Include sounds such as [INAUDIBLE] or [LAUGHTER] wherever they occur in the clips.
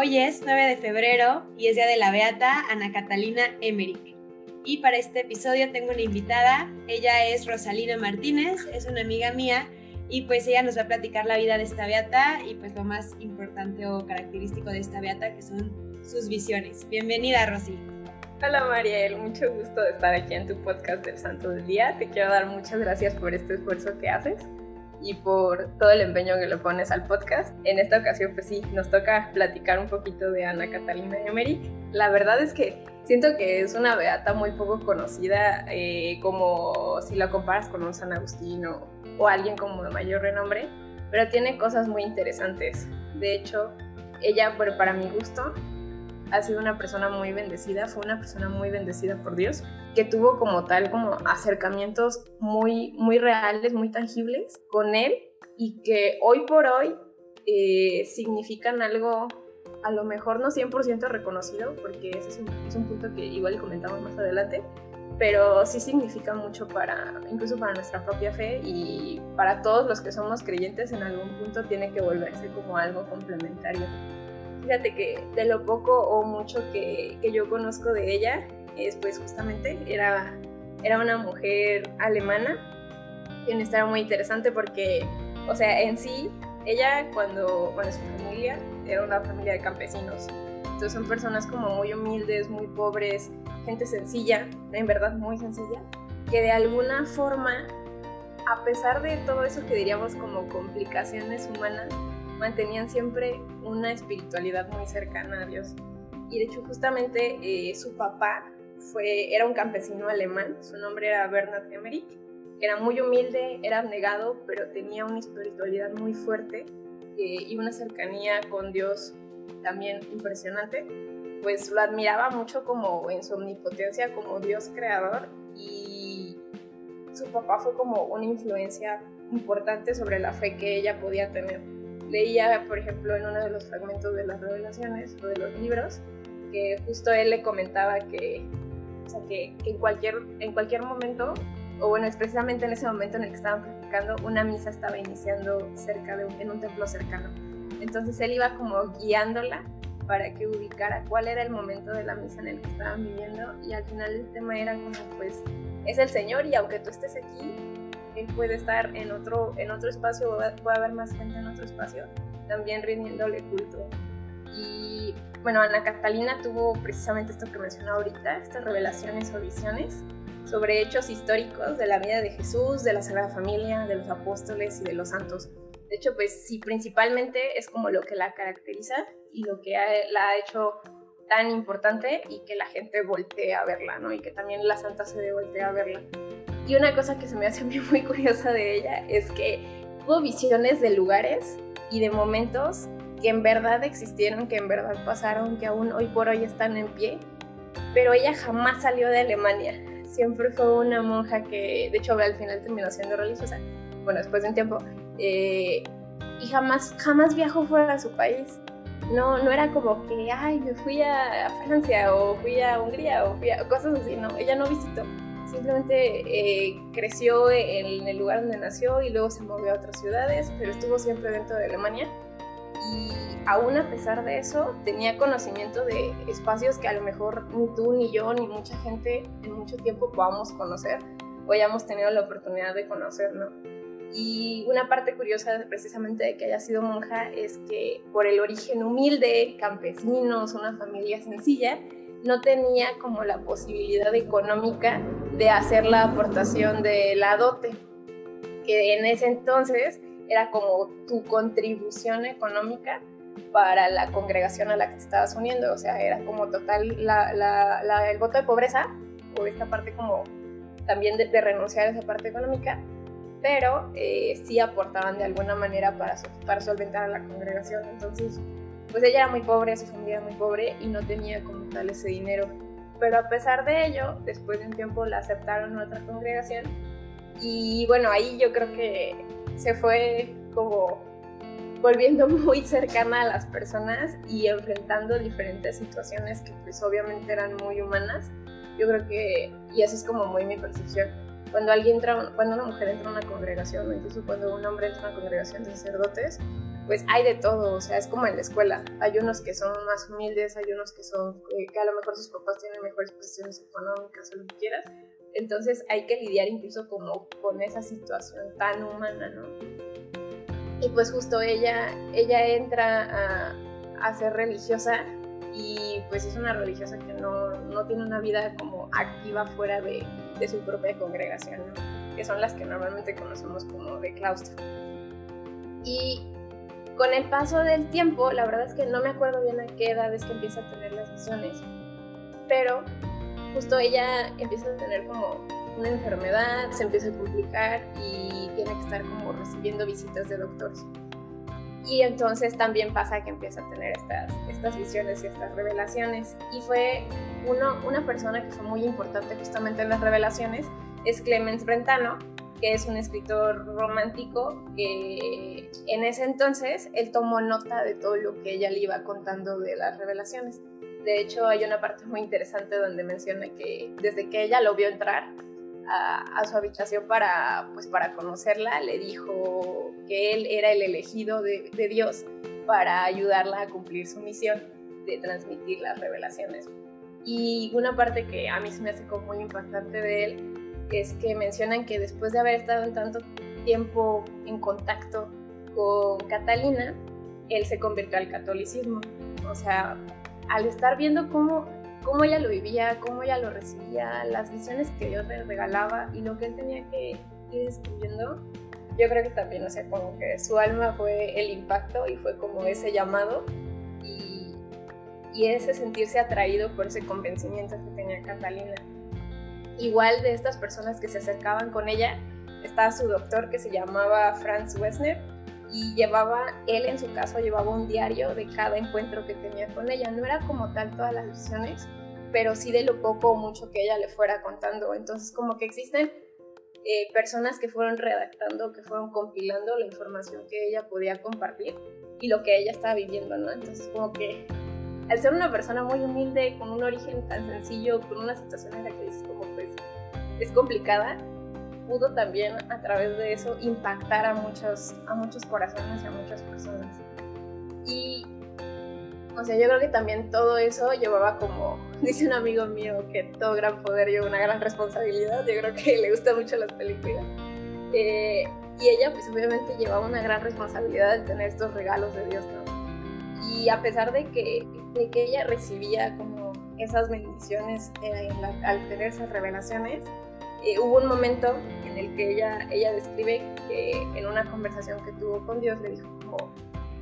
Hoy es 9 de febrero y es día de la Beata Ana Catalina Emmerich. Y para este episodio tengo una invitada, ella es Rosalina Martínez, es una amiga mía y pues ella nos va a platicar la vida de esta beata y pues lo más importante o característico de esta beata que son sus visiones. Bienvenida, Rosy. Hola Mariel, mucho gusto de estar aquí en tu podcast del Santo del Día. Te quiero dar muchas gracias por este esfuerzo que haces y por todo el empeño que le pones al podcast. En esta ocasión, pues sí, nos toca platicar un poquito de Ana Catalina Emmerich. La verdad es que siento que es una beata muy poco conocida, eh, como si la comparas con un San Agustín o, alguien como de mayor renombre, pero tiene cosas muy interesantes. De hecho, ella, bueno, para mi gusto, ha sido una persona muy bendecida, fue una persona muy bendecida por Dios, que tuvo como tal como acercamientos muy, muy reales, muy tangibles con Él y que hoy por hoy eh, significan algo a lo mejor no 100% reconocido, porque ese es un, es un punto que igual comentamos más adelante, pero sí significa mucho para, incluso para nuestra propia fe y para todos los que somos creyentes en algún punto tiene que volverse como algo complementario. Fíjate que de lo poco o mucho que, que yo conozco de ella, es pues justamente era, era una mujer alemana y una historia muy interesante porque, o sea, en sí, ella cuando, cuando su familia era una familia de campesinos, entonces son personas como muy humildes, muy pobres, gente sencilla, en verdad muy sencilla, que de alguna forma, a pesar de todo eso que diríamos como complicaciones humanas, mantenían siempre una espiritualidad muy cercana a Dios. Y de hecho justamente eh, su papá fue, era un campesino alemán, su nombre era Bernhard Emmerich, que era muy humilde, era abnegado, pero tenía una espiritualidad muy fuerte eh, y una cercanía con Dios también impresionante. Pues lo admiraba mucho como en su omnipotencia, como Dios creador y su papá fue como una influencia importante sobre la fe que ella podía tener leía, por ejemplo, en uno de los fragmentos de las revelaciones o de los libros, que justo él le comentaba que, o sea, que, en, cualquier, en cualquier momento, o bueno, es precisamente en ese momento en el que estaban practicando, una misa estaba iniciando cerca de un, en un templo cercano. Entonces él iba como guiándola para que ubicara cuál era el momento de la misa en el que estaban viviendo y al final el tema era como pues es el Señor y aunque tú estés aquí, él puede estar en otro, en otro espacio, puede haber más gente en otro espacio, también rindiéndole culto. Y bueno, Ana Catalina tuvo precisamente esto que mencionó ahorita, estas revelaciones o visiones sobre hechos históricos de la vida de Jesús, de la Sagrada Familia, de los apóstoles y de los santos. De hecho, pues sí, principalmente es como lo que la caracteriza y lo que la ha hecho tan importante y que la gente voltee a verla, ¿no? Y que también la santa se dé voltea a verla. Y una cosa que se me hace [LAUGHS] a mí muy curiosa de ella es que tuvo visiones de lugares y de momentos que en verdad existieron, que en verdad pasaron, que aún hoy por hoy están en pie, pero ella jamás salió de Alemania. Siempre fue una monja que, de hecho, al final terminó siendo religiosa, bueno, después de un tiempo, eh, y jamás, jamás viajó fuera de su país. No, no era como que, ay, me fui a Francia o fui a Hungría o fui a cosas así, no, ella no visitó simplemente eh, creció en el lugar donde nació y luego se movió a otras ciudades, pero estuvo siempre dentro de Alemania. Y aún a pesar de eso, tenía conocimiento de espacios que a lo mejor ni tú, ni yo, ni mucha gente en mucho tiempo podamos conocer o hayamos tenido la oportunidad de conocer, ¿no? Y una parte curiosa precisamente de que haya sido monja es que por el origen humilde, campesinos, una familia sencilla, no tenía como la posibilidad económica de hacer la aportación de la dote, que en ese entonces era como tu contribución económica para la congregación a la que te estabas uniendo, o sea, era como total el voto de pobreza, o esta parte como también de, renunciar a esa parte económica, pero eh, sí aportaban de alguna manera para, para solventar a la congregación, entonces pues ella era muy pobre, su familia era muy pobre y no tenía como tal ese dinero. Pero a pesar de ello, después de un tiempo la aceptaron en otra congregación y bueno, ahí yo creo que se fue como volviendo [LAUGHS] muy cercana a las personas y enfrentando diferentes situaciones que pues obviamente eran muy humanas. Yo creo que, y eso es como muy mi percepción, cuando alguien entra, cuando una mujer entra a una congregación, o incluso cuando un hombre entra a una congregación de sacerdotes, pues hay de todo, o sea, es como en la escuela. Hay unos que son más humildes, hay unos que son, eh, que a lo mejor sus papás tienen mejores posiciones económicas o lo que quieras. Entonces hay que lidiar incluso como con esa situación tan humana, ¿no? Y pues justo ella, ella entra a, a ser religiosa y pues es una religiosa que no, no tiene una vida como activa fuera de, de su propia congregación, ¿no? que son las que normalmente conocemos como de claustro. Y con el paso del tiempo, la verdad es que no me acuerdo bien a qué edad es que empieza a tener las visiones, pero justo ella empieza a tener como una enfermedad, se empieza a complicar y tiene que estar como recibiendo visitas de doctores. Y entonces también pasa que empieza a tener estas, estas visiones y estas revelaciones. Y fue uno, una persona que fue muy importante justamente en las revelaciones, es Clemens Brentano, que es un escritor romántico que en ese entonces él tomó nota de todo lo que ella le iba contando de las revelaciones. De hecho, hay una parte muy interesante donde menciona que desde que ella lo vio entrar a, su habitación para, pues, para conocerla, le dijo que él era el elegido de, Dios para ayudarla a cumplir su misión de transmitir las revelaciones. Y una parte que a mí se me hace como muy impactante de él es que mencionan que después de haber estado en tanto tiempo en contacto con Catalina, él se convirtió al catolicismo. O sea, al estar viendo cómo, cómo ella lo vivía, cómo ella lo recibía, las visiones que Dios le regalaba y lo que él tenía que ir descubriendo, yo creo que también, o sea, como que su alma fue el impacto y fue como ese llamado y, y ese sentirse atraído por ese convencimiento que tenía Catalina. Igual de estas personas que se acercaban con ella, estaba su doctor que se llamaba Franz Wessner y llevaba, él en su caso llevaba un diario de cada encuentro que tenía con ella. No era como tal todas las visiones, pero sí de lo poco o mucho que ella le fuera contando. Entonces como que existen eh, personas que fueron redactando, que fueron compilando la información que ella podía compartir y lo que ella estaba viviendo, ¿no? Entonces como que al ser una persona muy humilde, con un origen tan sencillo, con una situación en la que dices como pues es complicada, pudo también a través de eso impactar a muchos, a muchos corazones y a muchas personas. Y, o sea, yo creo que también todo eso llevaba como, [LAUGHS] dice un amigo mío, que todo gran poder lleva una gran responsabilidad, yo creo que le gustan mucho las películas. Eh, y ella pues obviamente llevaba una gran responsabilidad de tener estos regalos de Dios, ¿no? Y a pesar de que, de que ella recibía como esas bendiciones eh, al tener esas revelaciones, eh, hubo un momento en el que ella, ella describe que en una conversación que tuvo con Dios le dijo como,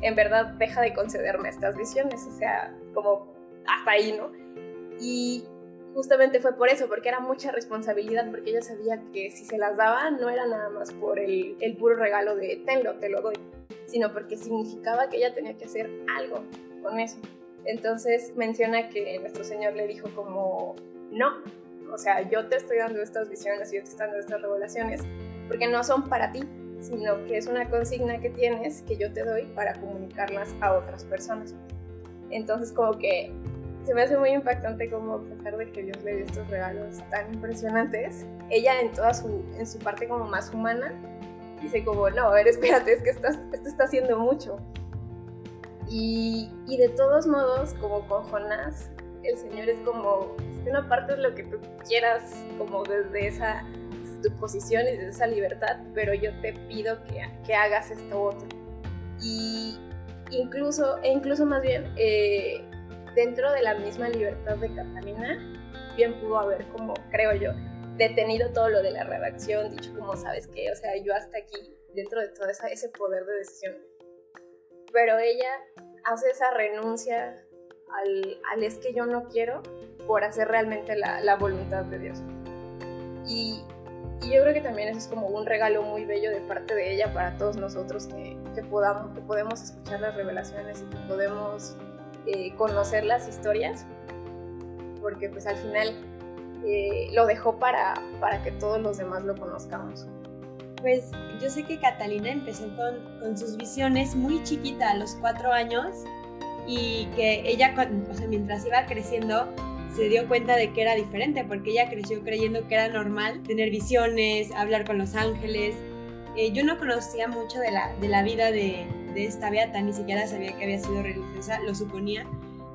en verdad deja de concederme estas visiones, o sea, como hasta ahí, ¿no? Y justamente fue por eso, porque era mucha responsabilidad, porque ella sabía que si se las daba no era nada más por el, el puro regalo de tenlo, te lo doy, sino porque significaba que ella tenía que hacer algo con eso. Entonces menciona que nuestro Señor le dijo como, no, o sea, yo te estoy dando estas visiones, yo te estoy dando estas revelaciones, porque no son para ti, sino que es una consigna que tienes que yo te doy para comunicarlas a otras personas. Entonces como que se me hace muy impactante como a pesar de que Dios le dio estos regalos tan impresionantes, ella en toda su, en su parte como más humana, dice como, no, a ver, espérate, es que estás, esto está haciendo mucho. Y, y de todos modos, como con Jonás, el Señor es como, una parte es lo que tú quieras, como desde esa tu posición y desde esa libertad, pero yo te pido que, que hagas esto otro. Y incluso, e incluso más bien, eh, dentro de la misma libertad de Catalina, bien pudo haber como, creo yo, detenido todo lo de la redacción, dicho como, ¿sabes qué? O sea, yo hasta aquí, dentro de todo esa, ese poder de decisión. Pero ella hace esa renuncia al, al es que yo no quiero por hacer realmente la, la voluntad de Dios. Y, y, yo creo que también eso es como un regalo muy bello de parte de ella para todos nosotros que, que podamos, que podemos escuchar las revelaciones y que podemos eh, conocer las historias, porque pues al final eh, lo dejó para, para que todos los demás lo conozcamos. Pues yo sé que Catalina empezó con, con sus visiones muy chiquita, a los cuatro años, y que ella, o sea, mientras iba creciendo, se dio cuenta de que era diferente, porque ella creció creyendo que era normal tener visiones, hablar con los ángeles, eh, yo no conocía mucho de la, de la vida de, de, esta beata, ni siquiera sabía que había sido religiosa, lo suponía,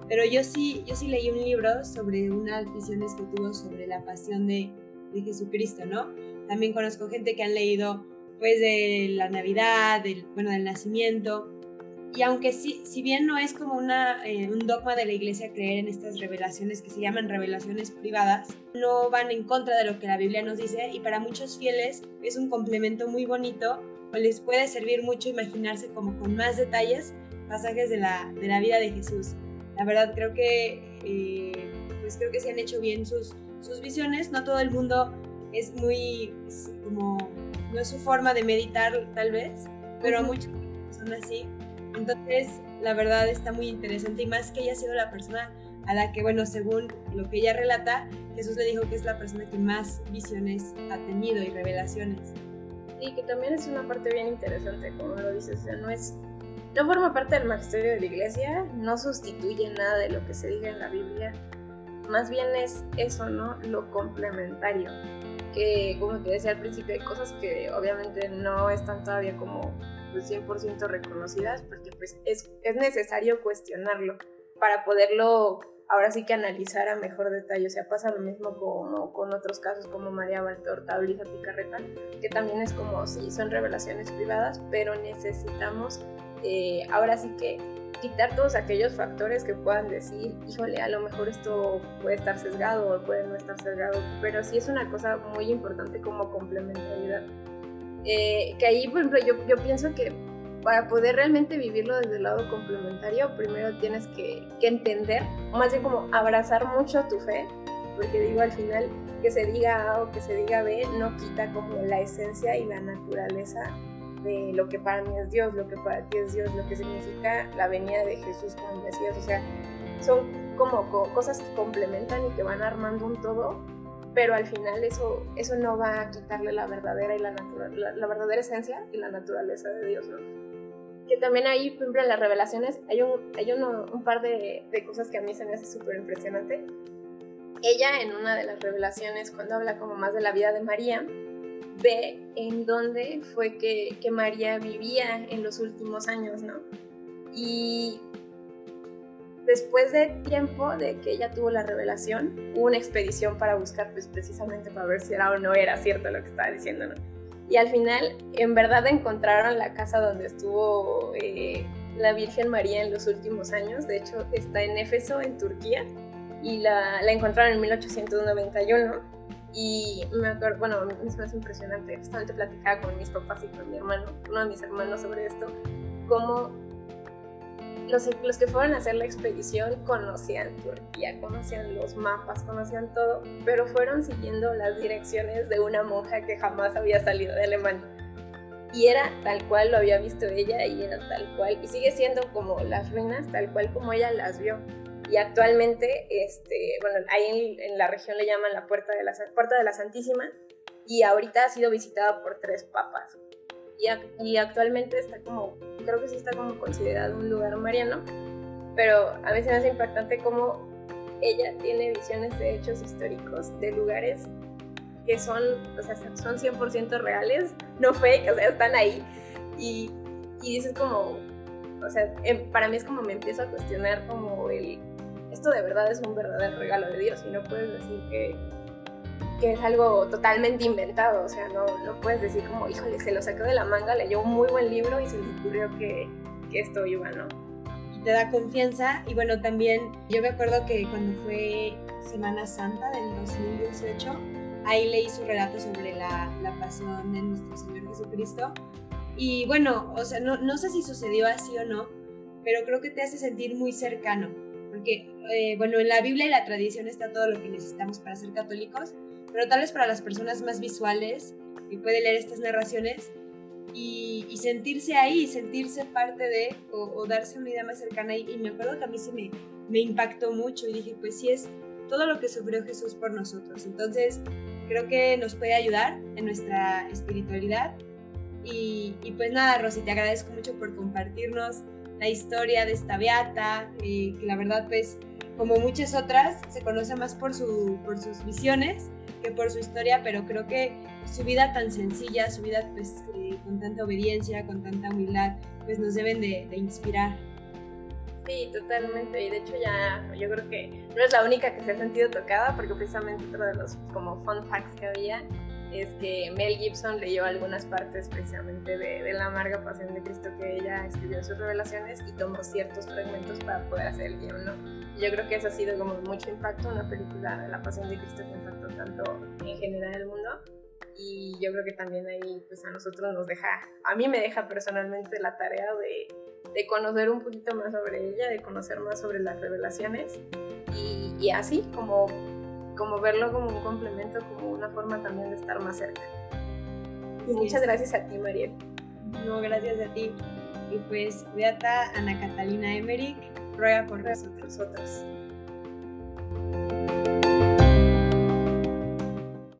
pero yo sí, yo sí leí un libro sobre unas visiones que tuvo sobre la pasión de, de Jesucristo, ¿no? También conozco gente que han leído pues de la Navidad, del, bueno, del nacimiento, y aunque sí, si bien no es como una, eh, un dogma de la iglesia creer en estas revelaciones que se llaman revelaciones privadas, no van en contra de lo que la Biblia nos dice y para muchos fieles es un complemento muy bonito o les puede servir mucho imaginarse como con más detalles pasajes de la, de la vida de Jesús. La verdad creo que, eh, pues creo que se han hecho bien sus, sus visiones, no todo el mundo es muy, como, no es su forma de meditar tal vez, pero muchos son así entonces, la verdad está muy interesante y más que ella ha sido la persona a la que, bueno, según lo que ella relata, Jesús le dijo que es la persona que más visiones ha tenido y revelaciones. Y que también es una parte bien interesante, como lo dices, o sea, no es, no forma parte del magisterio de la iglesia, no sustituye nada de lo que se diga en la Biblia, más bien es eso, ¿no? Lo complementario, que como te decía al principio, hay cosas que obviamente no están todavía como 100% pues, reconocidas, porque pues es, es necesario cuestionarlo para poderlo ahora sí que analizar a mejor detalle. O sea, pasa lo mismo como con otros casos como María Valtorta o Picarreta, que también es como, sí, son revelaciones privadas, pero necesitamos eh, ahora sí que quitar todos aquellos factores que puedan decir, híjole, a lo mejor esto puede estar sesgado o puede no estar sesgado, pero sí es una cosa muy importante como complementariedad. Eh, que ahí, por ejemplo, yo, yo pienso que para poder realmente vivirlo desde el lado complementario, primero tienes que, que, entender, más bien como abrazar mucho tu fe, porque digo al final que se diga A o que se diga B no quita como la esencia y la naturaleza de lo que para mí es Dios, lo que para ti es Dios, lo que significa la venida de Jesús como Mesías, o sea, son como cosas que complementan y que van armando un todo pero al final eso, eso no va a quitarle la verdadera, y la, la, verdadera esencia y la naturaleza de Dios, ¿no? Que también ahí, por ejemplo, en las revelaciones hay un, hay uno, un par de, de, cosas que a mí se me hace súper impresionante. Ella en una de las revelaciones, cuando habla como más de la vida de María, ve en dónde fue que, que María vivía en los últimos años, ¿no? Y después de tiempo de que ella tuvo la revelación, hubo una expedición para buscar, pues precisamente para ver si era o no era cierto lo que estaba diciendo. Y al final, en verdad encontraron la casa donde estuvo eh, la Virgen María en los últimos años. De hecho, está en Éfeso, en Turquía, y la, encontraron en 1891. Y me acuerdo, bueno, es más impresionante, justamente platicaba con mis papás y con mi hermano, uno de mis hermanos sobre esto, cómo los, los, que fueron a hacer la expedición conocían Turquía, conocían los mapas, conocían todo, pero fueron siguiendo las direcciones de una monja que jamás había salido de Alemania. Y era tal cual lo había visto ella y era tal cual, y sigue siendo como las ruinas, tal cual como ella las vio. Y actualmente, este, bueno, ahí en, la región le llaman la Puerta de la, Puerta de la Santísima, y ahorita ha sido visitada por tres papas y, actualmente está como, creo que sí está como considerado un lugar mariano, pero a mí se me hace impactante cómo ella tiene visiones de hechos históricos de lugares que son, o sea, son 100% reales, no fake, o sea, están ahí. Y, y dices como, o sea, em, para mí es como me empiezo a cuestionar como el, esto de verdad es un verdadero regalo de Dios y no puedes decir que que es algo totalmente inventado, o sea, no, no puedes decir como, híjole, se lo sacó de la manga, leyó un muy buen libro y se le ocurrió que, que esto iba, ¿no? te da confianza y bueno, también yo me acuerdo que cuando fue Semana Santa del 2018, ahí leí su relato sobre la, la pasión de nuestro Señor Jesucristo y bueno, o sea, no, no sé si sucedió así o no, pero creo que te hace sentir muy cercano, porque, eh, bueno, en la Biblia y la tradición está todo lo que necesitamos para ser católicos, pero tal vez para las personas más visuales que pueden leer estas narraciones y, sentirse ahí, sentirse parte de, o, darse una idea más cercana. Y, y, me acuerdo que a mí se me, me impactó mucho y dije, pues sí es todo lo que sufrió Jesús por nosotros. Entonces, creo que nos puede ayudar en nuestra espiritualidad. Y, y pues nada, Rosy, te agradezco mucho por compartirnos la historia de esta beata, eh, que la verdad pues como muchas otras se conoce más por, su, por sus visiones que por su historia, pero creo que su vida tan sencilla, su vida pues eh, con tanta obediencia, con tanta humildad, pues nos deben de, de inspirar. Sí, totalmente. Y de hecho ya yo creo que no es la única que se ha sentido tocada, porque precisamente otro de los como fun facts que había es que Mel Gibson leyó algunas partes precisamente de, la amarga pasión de Cristo que ella escribió en sus revelaciones y tomó ciertos fragmentos para poder hacer el guion. Yo creo que eso ha sido como mucho impacto, una película de la pasión de Cristo que impactó tanto en general el mundo y yo creo que también ahí pues a nosotros nos deja, a mí me deja personalmente la tarea de, de conocer un poquito más sobre ella, de conocer más sobre las revelaciones y así como como verlo como un complemento, como una forma también de estar más cerca. Y muchas gracias a ti, Mariel. No, gracias a ti. Y pues, Beata Ana Catalina Emmerich ruega por nosotros.